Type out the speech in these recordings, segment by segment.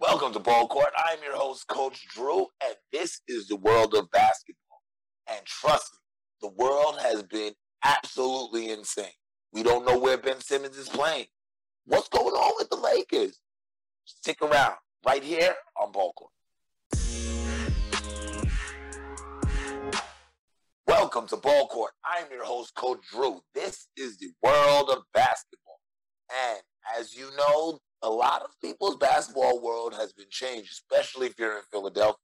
Welcome to Ball Court. I'm your host, Coach Drew, and this is the world of basketball. And trust me, the world has been absolutely insane. We don't know where Ben Simmons is playing. What's going on with the Lakers? Stick around right here on Ball Court. Welcome to Ball Court. I'm your host, Coach Drew. This is the world of basketball. And as you know, a lot of people's basketball world has been changed, especially if you're in Philadelphia.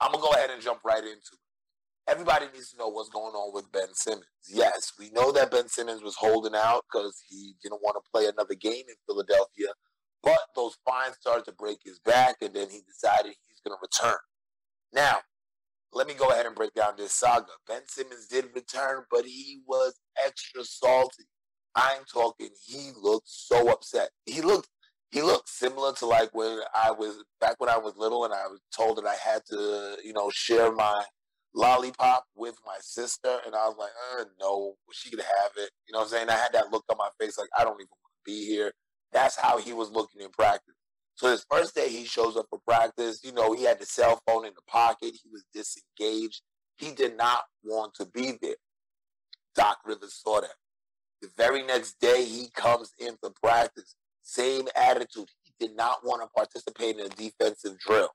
I'm going to go ahead and jump right into it. Everybody needs to know what's going on with Ben Simmons. Yes, we know that Ben Simmons was holding out because he didn't want to play another game in Philadelphia, but those fines started to break his back, and then he decided he's going to return. Now, let me go ahead and break down this saga. Ben Simmons did return, but he was extra salty. I'm talking, he looked so upset. He looked he looked similar to like when I was back when I was little and I was told that I had to, you know, share my lollipop with my sister, and I was like, uh, no, she could have it. You know what I'm saying? I had that look on my face, like I don't even want to be here. That's how he was looking in practice. So his first day, he shows up for practice. You know, he had the cell phone in the pocket. He was disengaged. He did not want to be there. Doc Rivers saw that. The very next day, he comes in for practice. Same attitude. He did not want to participate in a defensive drill.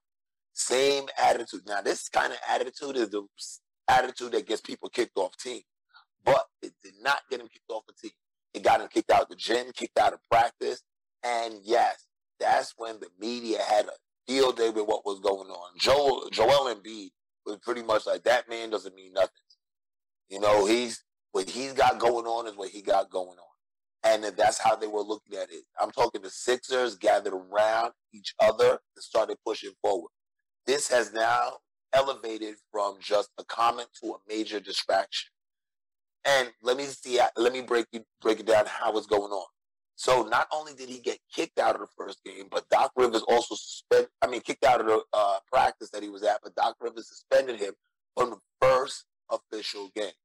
Same attitude. Now, this kind of attitude is the attitude that gets people kicked off team, but it did not get him kicked off the team. It got him kicked out of the gym, kicked out of practice, and yes, that's when the media had a field day with what was going on. Joel Joel Embiid was pretty much like that man doesn't mean nothing. You know, he's what he's got going on is what he got going on and that's how they were looking at it. I'm talking the Sixers gathered around each other and started pushing forward. This has now elevated from just a comment to a major distraction. And let me see, let me break you break it down how it's going on. So not only did he get kicked out of the first game, but Doc Rivers also suspended. I mean, kicked out of the uh, practice that he was at, but Doc Rivers suspended him from the first official game.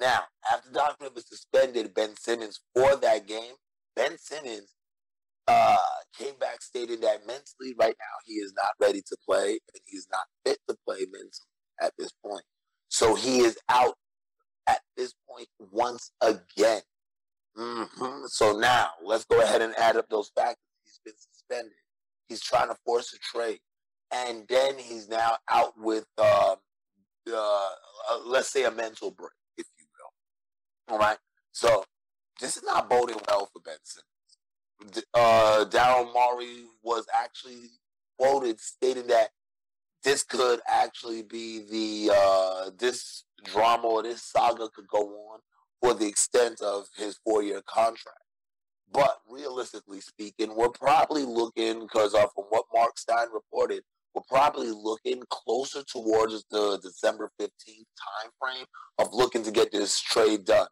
Now, after Doc Rivers suspended Ben Simmons for that game, Ben Simmons uh, came back stating that mentally right now he is not ready to play and he's not fit to play mentally at this point. So he is out at this point once again. Mm-hmm. So now let's go ahead and add up those factors. He's been suspended. He's trying to force a trade, and then he's now out with uh, uh, let's say a mental break. If you will. All right. So this is not boding well for Benson. Uh, Daryl Morey was actually quoted stating that this could actually be the uh, this drama or this saga could go on for the extent of his four year contract. But realistically speaking, we're probably looking because uh, from what Mark Stein reported, we're probably looking closer towards the December 15th timeframe of looking to get this trade done.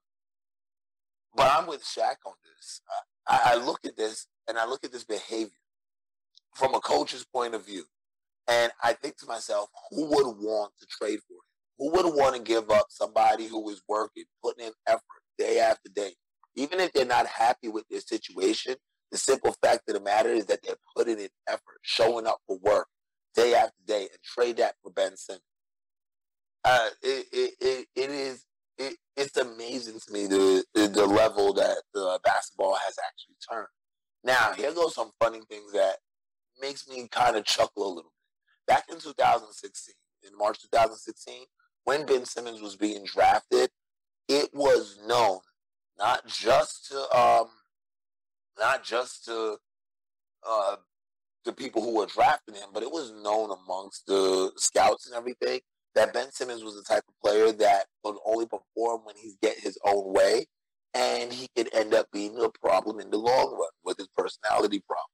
But I'm with Shaq on this. I, I look at this and I look at this behavior from a coach's point of view. And I think to myself, who would want to trade for him? Who would want to give up somebody who is working, putting in effort day after day? Even if they're not happy with their situation, the simple fact of the matter is that they're putting in effort, showing up for work day after day, and trade that for Ben Simmons. Uh, it, it, it, it is it, it's amazing to me the, the level that the basketball has actually turned. Now, here goes some funny things that makes me kind of chuckle a little bit. Back in 2016, in March 2016, when Ben Simmons was being drafted, it was known not just to um, not just to uh, the people who were drafting him, but it was known amongst the scouts and everything that Ben Simmons was the type of player that would only perform when he get his own way, and he could end up being a problem in the long run with his personality problem.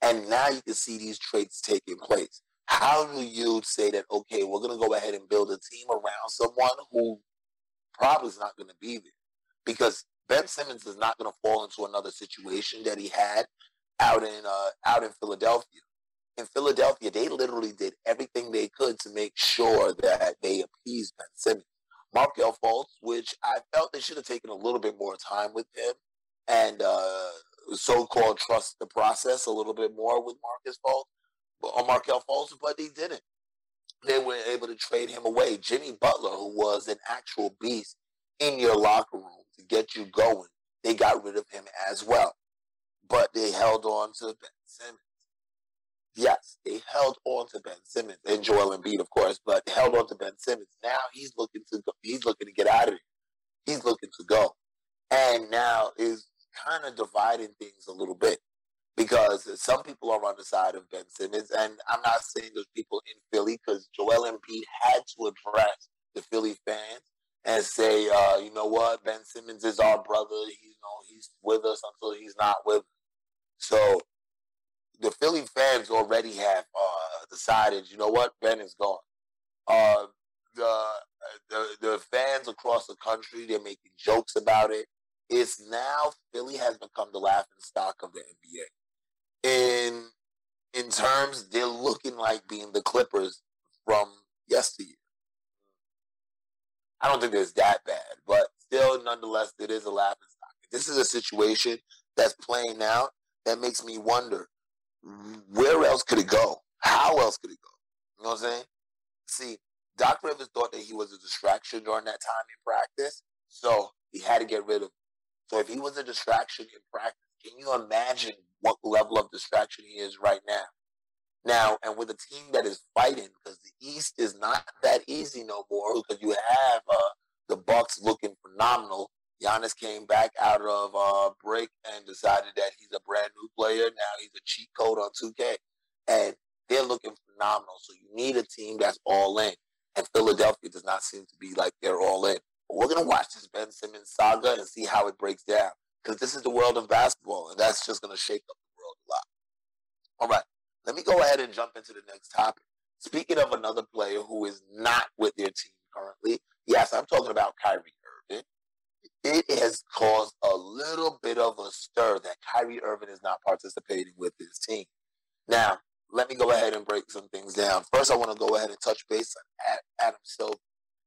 And now you can see these traits taking place. How do you say that? Okay, we're going to go ahead and build a team around someone who probably is not going to be there, because Ben Simmons is not going to fall into another situation that he had out in uh, out in Philadelphia. in Philadelphia, they literally did everything they could to make sure that they appeased Ben Simmons. Markelle Fultz, which I felt they should have taken a little bit more time with him and uh, so-called trust the process a little bit more with Marcus Fultz or Markelle Fultz, but they didn't. They were able to trade him away. Jimmy Butler, who was an actual beast in your locker room to get you going, they got rid of him as well. But they held on to Ben Simmons. Yes, they held on to Ben Simmons and Joel Embiid, of course, but they held on to Ben Simmons. Now he's looking to go, he's looking to get out of it. He's looking to go, and now is kind of dividing things a little bit because some people are on the side of Ben Simmons, and I'm not saying those people in Philly because Joel Embiid had to address the Philly fans and say, uh, you know what, Ben Simmons is our brother. He, you know, he's with us until he's not with us. So the Philly fans already have uh, decided, you know what, Ben is gone. Uh, the, the the fans across the country they're making jokes about it. It's now Philly has become the laughing stock of the NBA. In in terms, they're looking like being the Clippers from yesteryear. I don't think it's that bad, but still, nonetheless, it is a laughing stock. This is a situation that's playing out that makes me wonder where else could it go? How else could it go? You know what I'm saying? See, Doc Rivers thought that he was a distraction during that time in practice, so he had to get rid of him. So if he was a distraction in practice, can you imagine what level of distraction he is right now? Now, and with a team that is fighting, because the East is not that easy no more, because you have uh, the Bucks looking phenomenal. Giannis came back out of uh, break and decided that he's a brand new player. Now he's a cheat code on 2K. And they're looking phenomenal. So you need a team that's all in. And Philadelphia does not seem to be like they're all in. But we're going to watch this Ben Simmons saga and see how it breaks down. Because this is the world of basketball, and that's just going to shake up the world a lot. All right, let me go ahead and jump into the next topic. Speaking of another player who is not with their team currently, yes, I'm talking about Kyrie Irving it has caused a little bit of a stir that Kyrie Irving is not participating with his team. Now, let me go ahead and break some things down. First, I want to go ahead and touch base on Adam Silver.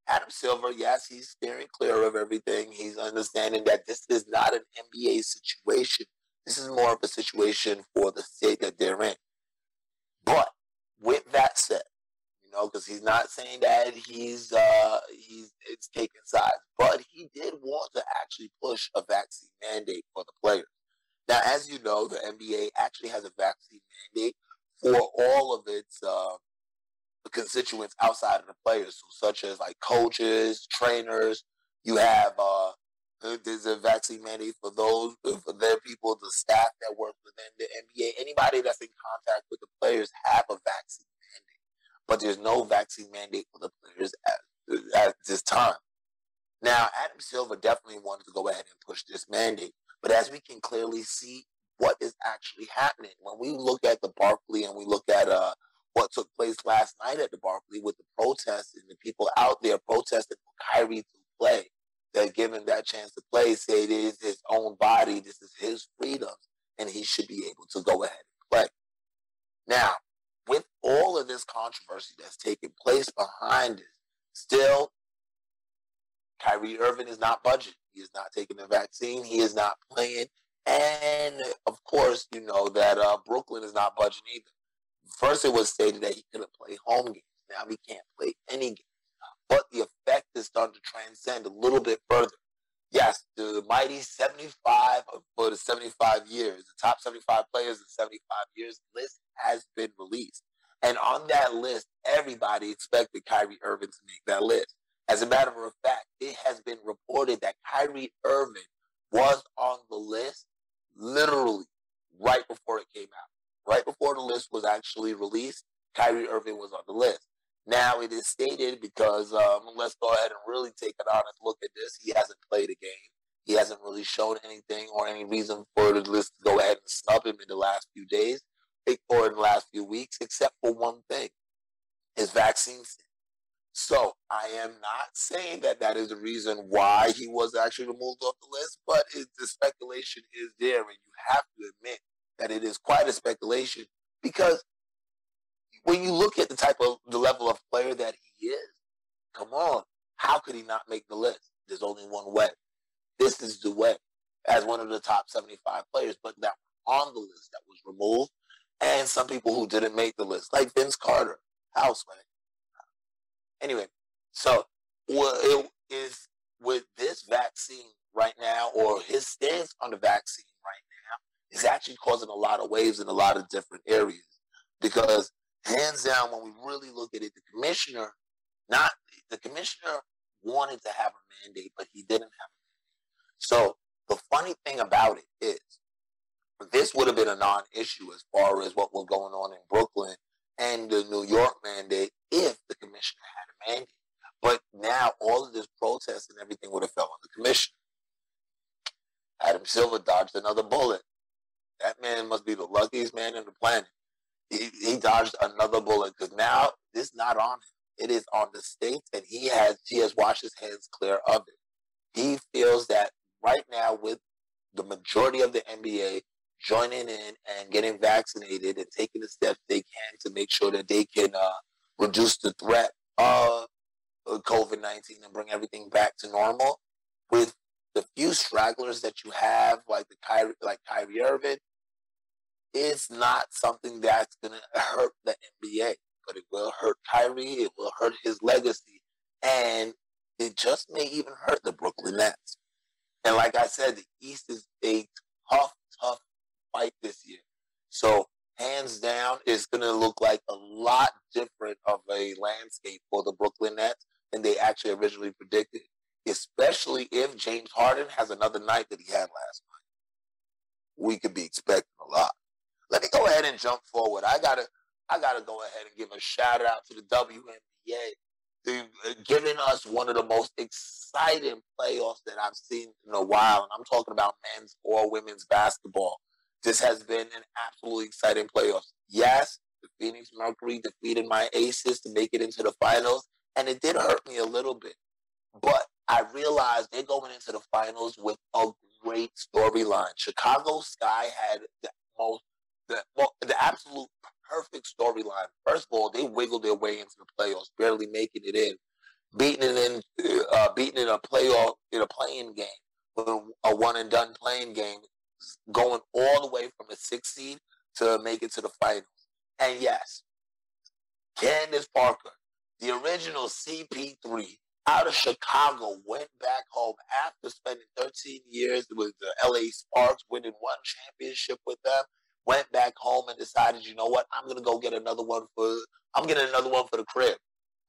Adam Silver, yes, he's steering clear of everything. He's understanding that this is not an NBA situation. This is more of a situation for the state that they're in. But with that said, you know, because he's not saying that he's uh, he's it's taking sides, but he did want to actually push a vaccine mandate for the players. Now, as you know, the NBA actually has a vaccine mandate for all of its uh, constituents outside of the players, such as like coaches, trainers. You have uh, there's a vaccine mandate for those for their people, the staff that work within the NBA. Anybody that's in contact with the players have a vaccine mandate, but there's no vaccine mandate for the players at, at this time. Now, Adam Silver definitely wanted to go ahead and push this mandate, but as we can clearly see, what is actually happening when we look at the Barclays and we look at uh, what took place last night at the Barclays with the protests and the people out there protesting for Kyrie to play. They're given that chance to play, say it is his own body, this is his freedom, and he should be able to go ahead and play. Now, with all of this controversy that's taking place behind it, still, Kyrie Irving is not budging. He is not taking the vaccine. He is not playing. And of course, you know that uh, Brooklyn is not budging either. First, it was stated that he couldn't play home games. Now he can't play any games. But the effect is starting to transcend a little bit further. Yes, the mighty 75 uh, for the 75 years, the top 75 players in 75 years list has been released. And on that list, everybody expected Kyrie Irving to make that list. As a matter of fact, it has been reported that Kyrie Irving was on the list literally right before it came out. Right before the list was actually released, Kyrie Irving was on the list. Now it is stated because um, let's go ahead and really take an honest look at this. He hasn't played a game. He hasn't really shown anything or any reason for the list to go ahead and snub him in the last few days or in the last few weeks, except for one thing his vaccine. So I am not saying that that is the reason why he was actually removed off the list, but it, the speculation is there, and you have to admit that it is quite a speculation because when you look at the type of the level of player that he is, come on, how could he not make the list? There's only one way. This is the way as one of the top 75 players, but that on the list that was removed, and some people who didn't make the list, like Vince Carter, Houseway. Anyway, so what it is with this vaccine right now, or his stance on the vaccine is actually causing a lot of waves in a lot of different areas. Because hands down, when we really look at it, the commissioner, not the commissioner wanted to have a mandate, but he didn't have a. So the funny thing about it is, this would have been a non-issue as far as what was going on in Brooklyn and the New York mandate if the commissioner had a mandate. But now all of this protest and everything would have fell on the commissioner. Adam Silver dodged another bullet. That man must be the luckiest man in the planet. He, he dodged another bullet because now this not on him. It is on the states, and he has he has washed his hands clear of it. He feels that right now, with the majority of the NBA joining in and getting vaccinated and taking the steps they can to make sure that they can uh, reduce the threat of COVID 19 and bring everything back to normal. With the few stragglers that you have, like the Kyrie, like Kyrie Irving, it's not something that's going to hurt the NBA, but it will hurt Kyrie. It will hurt his legacy, and it just may even hurt the Brooklyn Nets. And like I said, the East is a tough, tough fight this year. So hands down, it's going to look like a lot different of a landscape for the Brooklyn Nets than they actually originally predicted, especially if James Harden has another night that he had last night. We could be expecting a lot. Let me go ahead and jump forward. I gotta, I gotta go ahead and give a shout out to the WNBA. They've uh, given us one of the most exciting playoffs that I've seen in a while, and I'm talking about men's or women's basketball. This has been an absolutely exciting playoffs. Yes, the Phoenix Mercury defeated my Aces to make it into the finals, and it did hurt me a little bit. But I realized they're going into the finals with a great storyline. Chicago Sky had the most, the, well, the absolute perfect storyline. First of all, they wiggled their way into the playoffs, barely making it in, beating it in, uh, beating in a playoff in a play-in game, a one and done play-in game going all the way from the sixth seed to make it to the finals. And yes, Candace Parker, the original CP3 out of Chicago, went back home after spending 13 years with the LA Sparks, winning one championship with them. Went back home and decided, you know what, I'm gonna go get another one for I'm getting another one for the crib.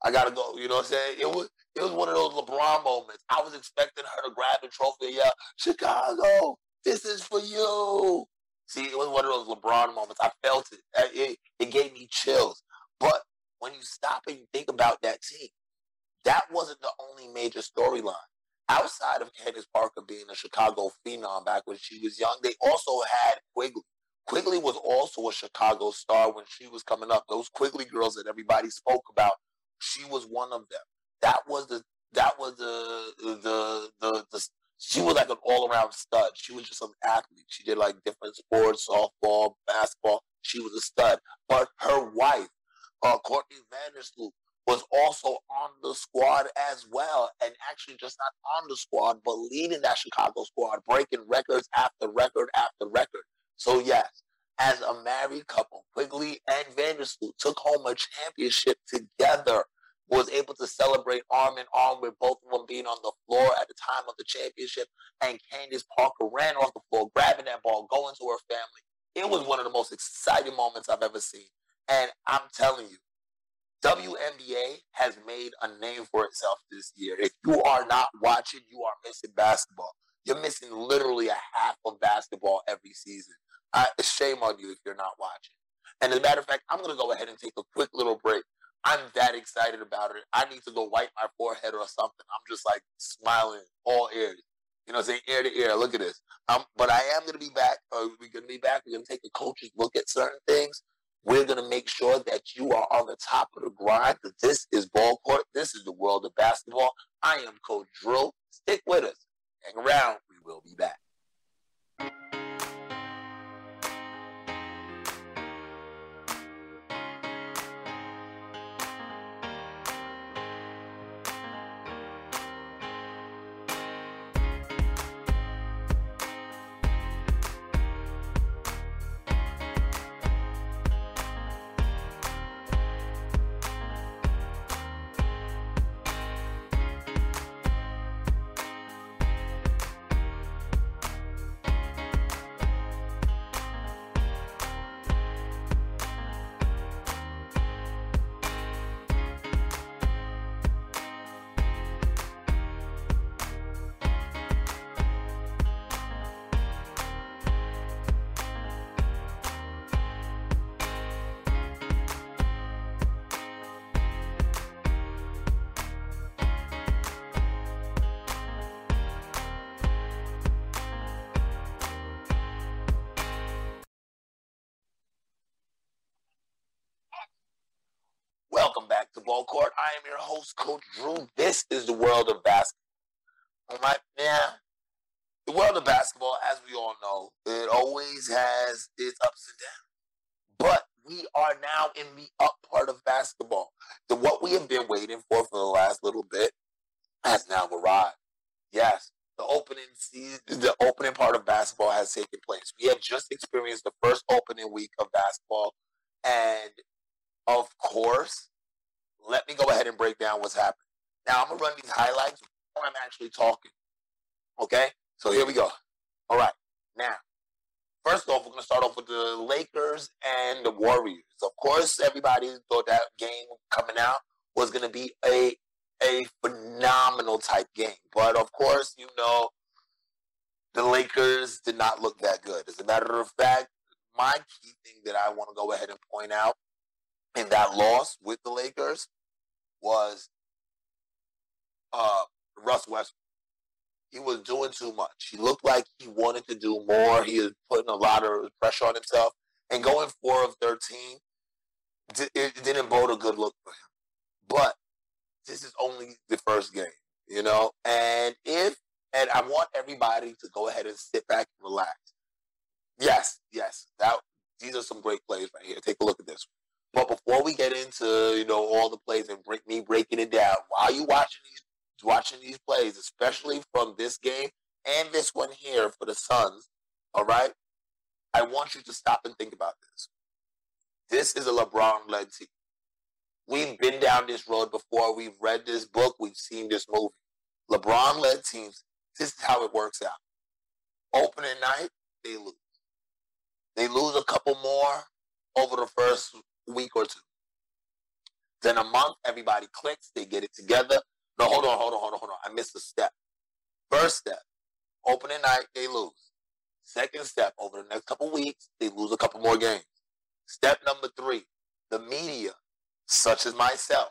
I gotta go. You know what I'm saying? It was it was one of those LeBron moments. I was expecting her to grab the trophy. Yeah, Chicago, this is for you. See, it was one of those LeBron moments. I felt it. It, it gave me chills. But when you stop and you think about that team, that wasn't the only major storyline. Outside of Candace Parker being a Chicago phenom back when she was young, they also had Quigley. Quigley was also a Chicago star when she was coming up. Those Quigley girls that everybody spoke about, she was one of them. That was the that was the the the, the she was like an all around stud. She was just an athlete. She did like different sports, softball, basketball. She was a stud. But her wife, uh, Courtney Vandersloot, was also on the squad as well, and actually just not on the squad, but leading that Chicago squad, breaking records after record after record. So yes, as a married couple, Quigley and Vandersloot took home a championship together was able to celebrate arm in arm with both of them being on the floor at the time of the championship. And Candace Parker ran off the floor, grabbing that ball, going to her family. It was one of the most exciting moments I've ever seen. And I'm telling you, WNBA has made a name for itself this year. If you are not watching, you are missing basketball. You're missing literally a half of basketball every season. Shame on you if you're not watching. And as a matter of fact, I'm going to go ahead and take a quick little break. I'm that excited about it. I need to go wipe my forehead or something. I'm just like smiling all ears. You know, saying ear to ear. Look at this. Um, but I am going to be back. Uh, we're going to be back. We're going to take a coach's look at certain things. We're going to make sure that you are on the top of the grind. That this is ball court. This is the world of basketball. I am Coach Drew. Stick with us. Hang around. We will. I am your host, Coach Drew. This is the world of basketball. All right, now, the world of basketball, as we all know, it always has its ups and downs. But we are now in the up part of basketball. The what we have been waiting for for the last little bit has now arrived. Yes, the opening season, the opening part of basketball has taken place. We have just experienced the first opening week of basketball, and of course, let me go ahead and break down what's happening. Now I'm gonna run these highlights I'm actually talking. Okay, so here we go. All right, now first off, we're gonna start off with the Lakers and the Warriors. Of course, everybody thought that game coming out was gonna be a a phenomenal type game, but of course, you know, the Lakers did not look that good. As a matter of fact, my key thing that I want to go ahead and point out in that loss with the Lakers was uh, Russ Westbrook. He was doing too much. He looked like he wanted to do more. He was putting a lot of pressure on himself. And going four of 13, it didn't bode a good look for him. But this is only the first game, you know? And if, and I want everybody to go ahead and sit back and relax. Yes, yes, that these are some great plays right here. Take a look at this. But before we get into you know all the plays and break me breaking it down, while you watching these watching these plays, especially from this game and this one here for the Suns, all right, I want you to stop and think about this. This is a LeBron led team. We've been down this road before. We've read this book. We've seen this movie. LeBron led teams, this is how it works out. Opening night, they lose. They lose a couple more over the first week or two. Then a month, everybody clicks, they get it together. No, hold on, hold on, hold on, hold on. I missed a step. First step, opening night, they lose. Second step, over the next couple weeks, they lose a couple more games. Step number three, the media, such as myself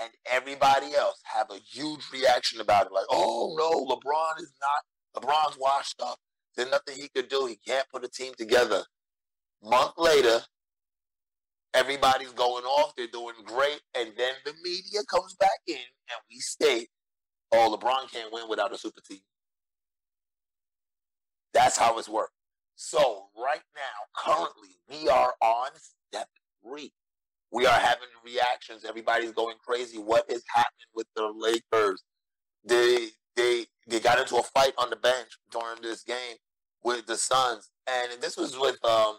and everybody else, have a huge reaction about it. Like, oh no, LeBron is not, LeBron's washed up. There's nothing he could do. He can't put a team together. Month later, everybody's going off. They're doing great. And then the media comes back in and we state, oh, LeBron can't win without a super team. That's how it's worked. So right now, currently, we are on step three. We are having reactions. Everybody's going crazy. What is happening with the Lakers? They they they got into a fight on the bench during this game with the Suns, and this was with um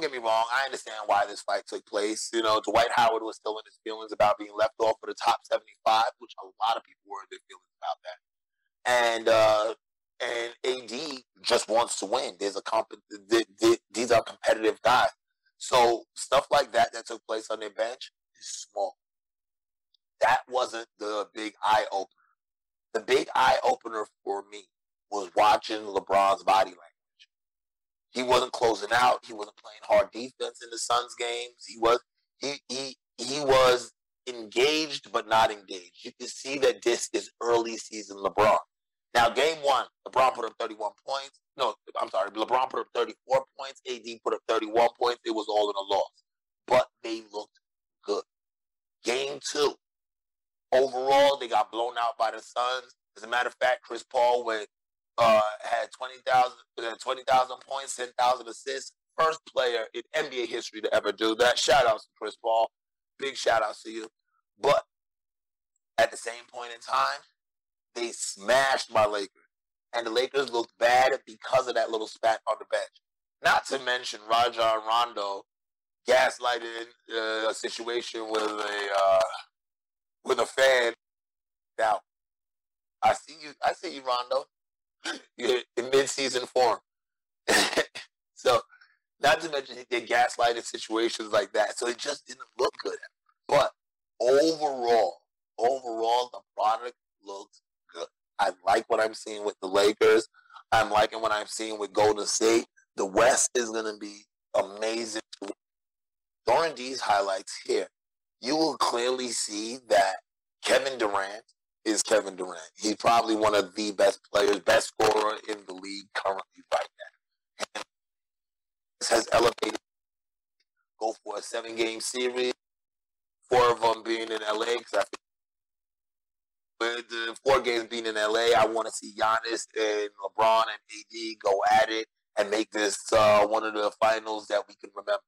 don't get me wrong, I understand why this fight took place. You know, Dwight Howard was still in his feelings about being left off for the top 75, which a lot of people were in their feelings about that. And uh, and AD just wants to win. There's a comp- these are competitive guys. So stuff like that that took place on their bench is small. That wasn't the big eye opener. The big eye opener for me was watching LeBron's body language. He wasn't closing out. Hard defense in the Suns games. He was he he he was engaged but not engaged. You can see that this is early season LeBron. Now, game one, LeBron put up 31 points. No, I'm sorry. LeBron put up 34 points. AD put up 31 points. It was all in a loss. But they looked good. Game two, overall, they got blown out by the Suns. As a matter of fact, Chris Paul went uh, had 20,000 20, points, 10,000 assists. First player in NBA history to ever do that. Shout out to Chris Paul. Big shout out to you. But at the same point in time, they smashed my Lakers. And the Lakers looked bad because of that little spat on the bench. Not to mention Rajon Rondo gaslighted uh, a situation with a uh, with a fan. Now, I see you. I see you, Rondo. You're in mid-season form. so, not to mention they gaslighted situations like that. So it just didn't look good. But overall, overall, the product looks good. I like what I'm seeing with the Lakers. I'm liking what I'm seeing with Golden State. The West is going to be amazing. During these highlights here, you will clearly see that Kevin Durant is Kevin Durant. He's probably one of the best players, best scorer in the league currently right now. And has elevated. Go for a seven game series. four of them being in LA because I with the four games being in LA, I want to see Giannis and LeBron and AD go at it and make this uh, one of the finals that we can remember.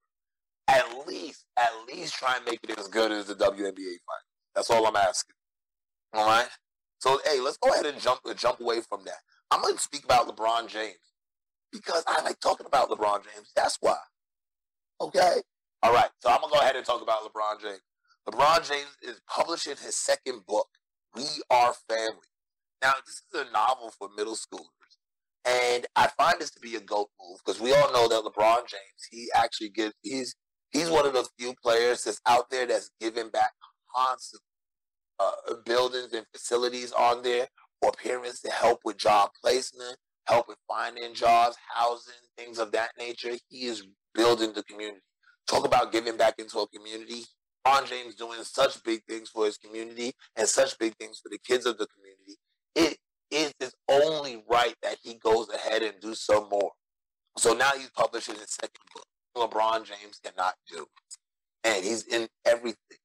At least, at least try and make it as good as the WNBA finals. That's all I'm asking. All right. So hey, let's go ahead and jump jump away from that. I'm going to speak about LeBron James because I like talking about LeBron James. That's why. Okay. All right. So I'm gonna go ahead and talk about LeBron James. LeBron James is publishing his second book, We Are Family. Now, this is a novel for middle schoolers. And I find this to be a GOAT move because we all know that LeBron James, he actually gives, he's, he's one of the few players that's out there that's giving back constantly. Uh, buildings and facilities on there for parents to help with job placement, help with finding jobs, housing, things of that nature. He is building the community. Talk about giving back into a community. LeBron James doing such big things for his community and such big things for the kids of the community. It is his only right that he goes ahead and do some more. So now he's publishing his second book. LeBron James cannot do. And he's in everything.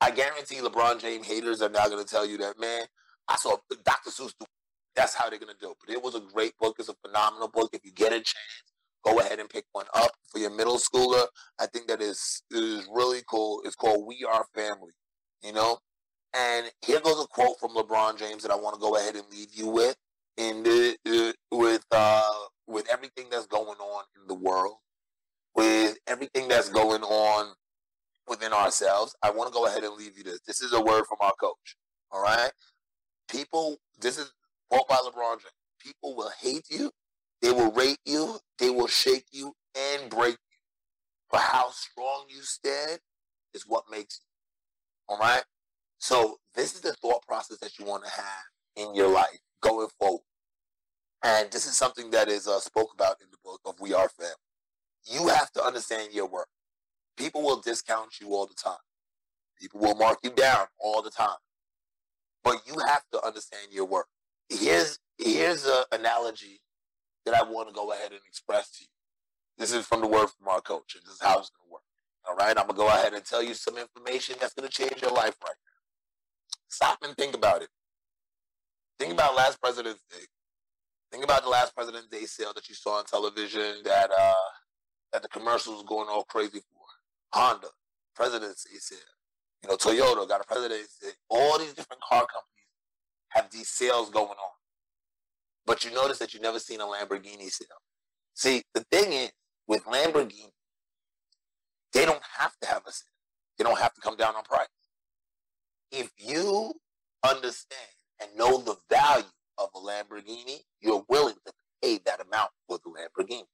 I guarantee LeBron James haters are now going to tell you that, man, I saw Dr. Seuss do. That's how they're going to do it. But it was a great book. It's a phenomenal book. If you get a chance, go ahead and pick one up for your middle schooler. I think that is is really cool. It's called We Are Family, you know. And here goes a quote from LeBron James that I want to go ahead and leave you with. In the, uh, with uh, with everything that's going on in the world, with everything that's going on within ourselves, I want to go ahead and leave you this. This is a word from our coach. All right, people. This is quote by LeBron James. People will hate you they will rate you, they will shake you and break you. But how strong you stand is what makes you. All right? So this is the thought process that you want to have in your life going forward. And this is something that is uh, spoke about in the book of We Are Family. You have to understand your work. People will discount you all the time. People will mark you down all the time. But you have to understand your work. Here's here's an analogy that I want to go ahead and express to you. This is from the word from our coach, and this is how it's going to work. All right, I'm going to go ahead and tell you some information that's going to change your life right now. Stop and think about it. Think about last President's Day. Think about the last President's Day sale that you saw on television that uh, that the commercials going all crazy for. Honda, President's Day sale. You know, Toyota got a President's Day. All these different car companies have these sales going on. But you notice that you've never seen a Lamborghini sale. See, the thing is, with Lamborghini, they don't have to have a sale. They don't have to come down on price. If you understand and know the value of a Lamborghini, you're willing to pay that amount for the Lamborghini.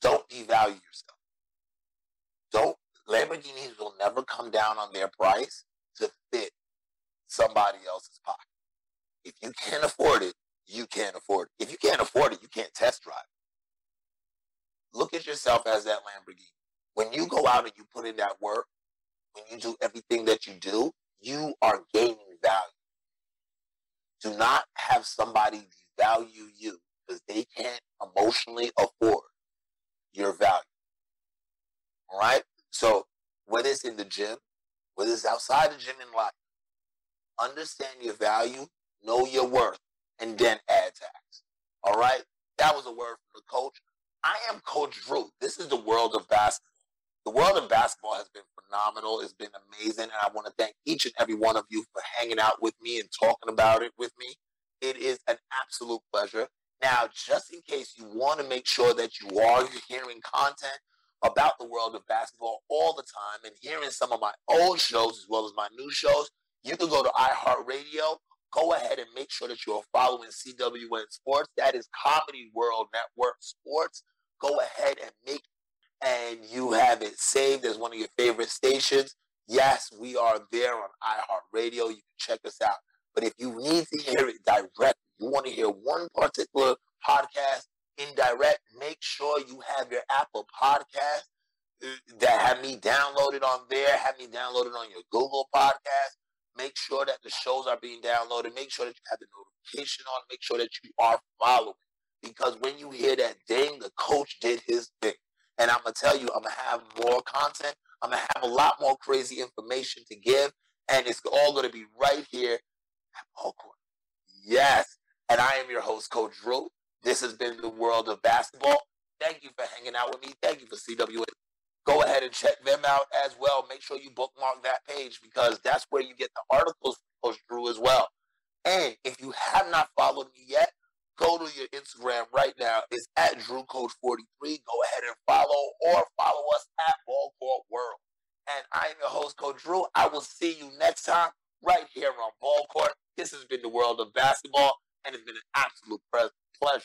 Don't devalue yourself. Don't Lamborghinis will never come down on their price to fit somebody else's pocket. If you can't afford it, you can't afford it. If you can't afford it, you can't test drive. Look at yourself as that Lamborghini. When you go out and you put in that work, when you do everything that you do, you are gaining value. Do not have somebody devalue you because they can't emotionally afford your value. All right? So, whether it's in the gym, whether it's outside the gym in life, understand your value, know your worth, and then add tax. All right? That was a word from the coach. I am Coach Drew. This is the world of basketball. The world of basketball has been phenomenal. It's been amazing. And I want to thank each and every one of you for hanging out with me and talking about it with me. It is an absolute pleasure. Now, just in case you want to make sure that you are hearing content about the world of basketball all the time and hearing some of my old shows as well as my new shows, you can go to iHeartRadio go ahead and make sure that you are following CWN Sports. That is Comedy World Network Sports. Go ahead and make and you have it saved as one of your favorite stations. Yes, we are there on iHeartRadio. You can check us out. But if you need to hear it direct, you want to hear one particular podcast in direct, make sure you have your Apple podcast uh, that have me downloaded on there, have me downloaded on your Google podcast, Make sure that the shows are being downloaded. Make sure that you have the notification on. Make sure that you are following. Because when you hear that ding, the coach did his thing. And I'm going to tell you, I'm going to have more content. I'm going to have a lot more crazy information to give, and it's all going to be right here at Ball Court. Yes. And I am your host, Coach Drew. This has been the world of basketball. Thank you for hanging out with me. Thank you for CWA. Go ahead and check them out as well. Make sure you bookmark that page because that's where you get the articles from Coach Drew as well. And if you have not followed me yet, go to your Instagram right now. It's at DrewCoach43. Go ahead and follow or follow us at Ball Court World. And I am your host, Coach Drew. I will see you next time right here on Ball Court. This has been the world of basketball, and it's been an absolute pleasure.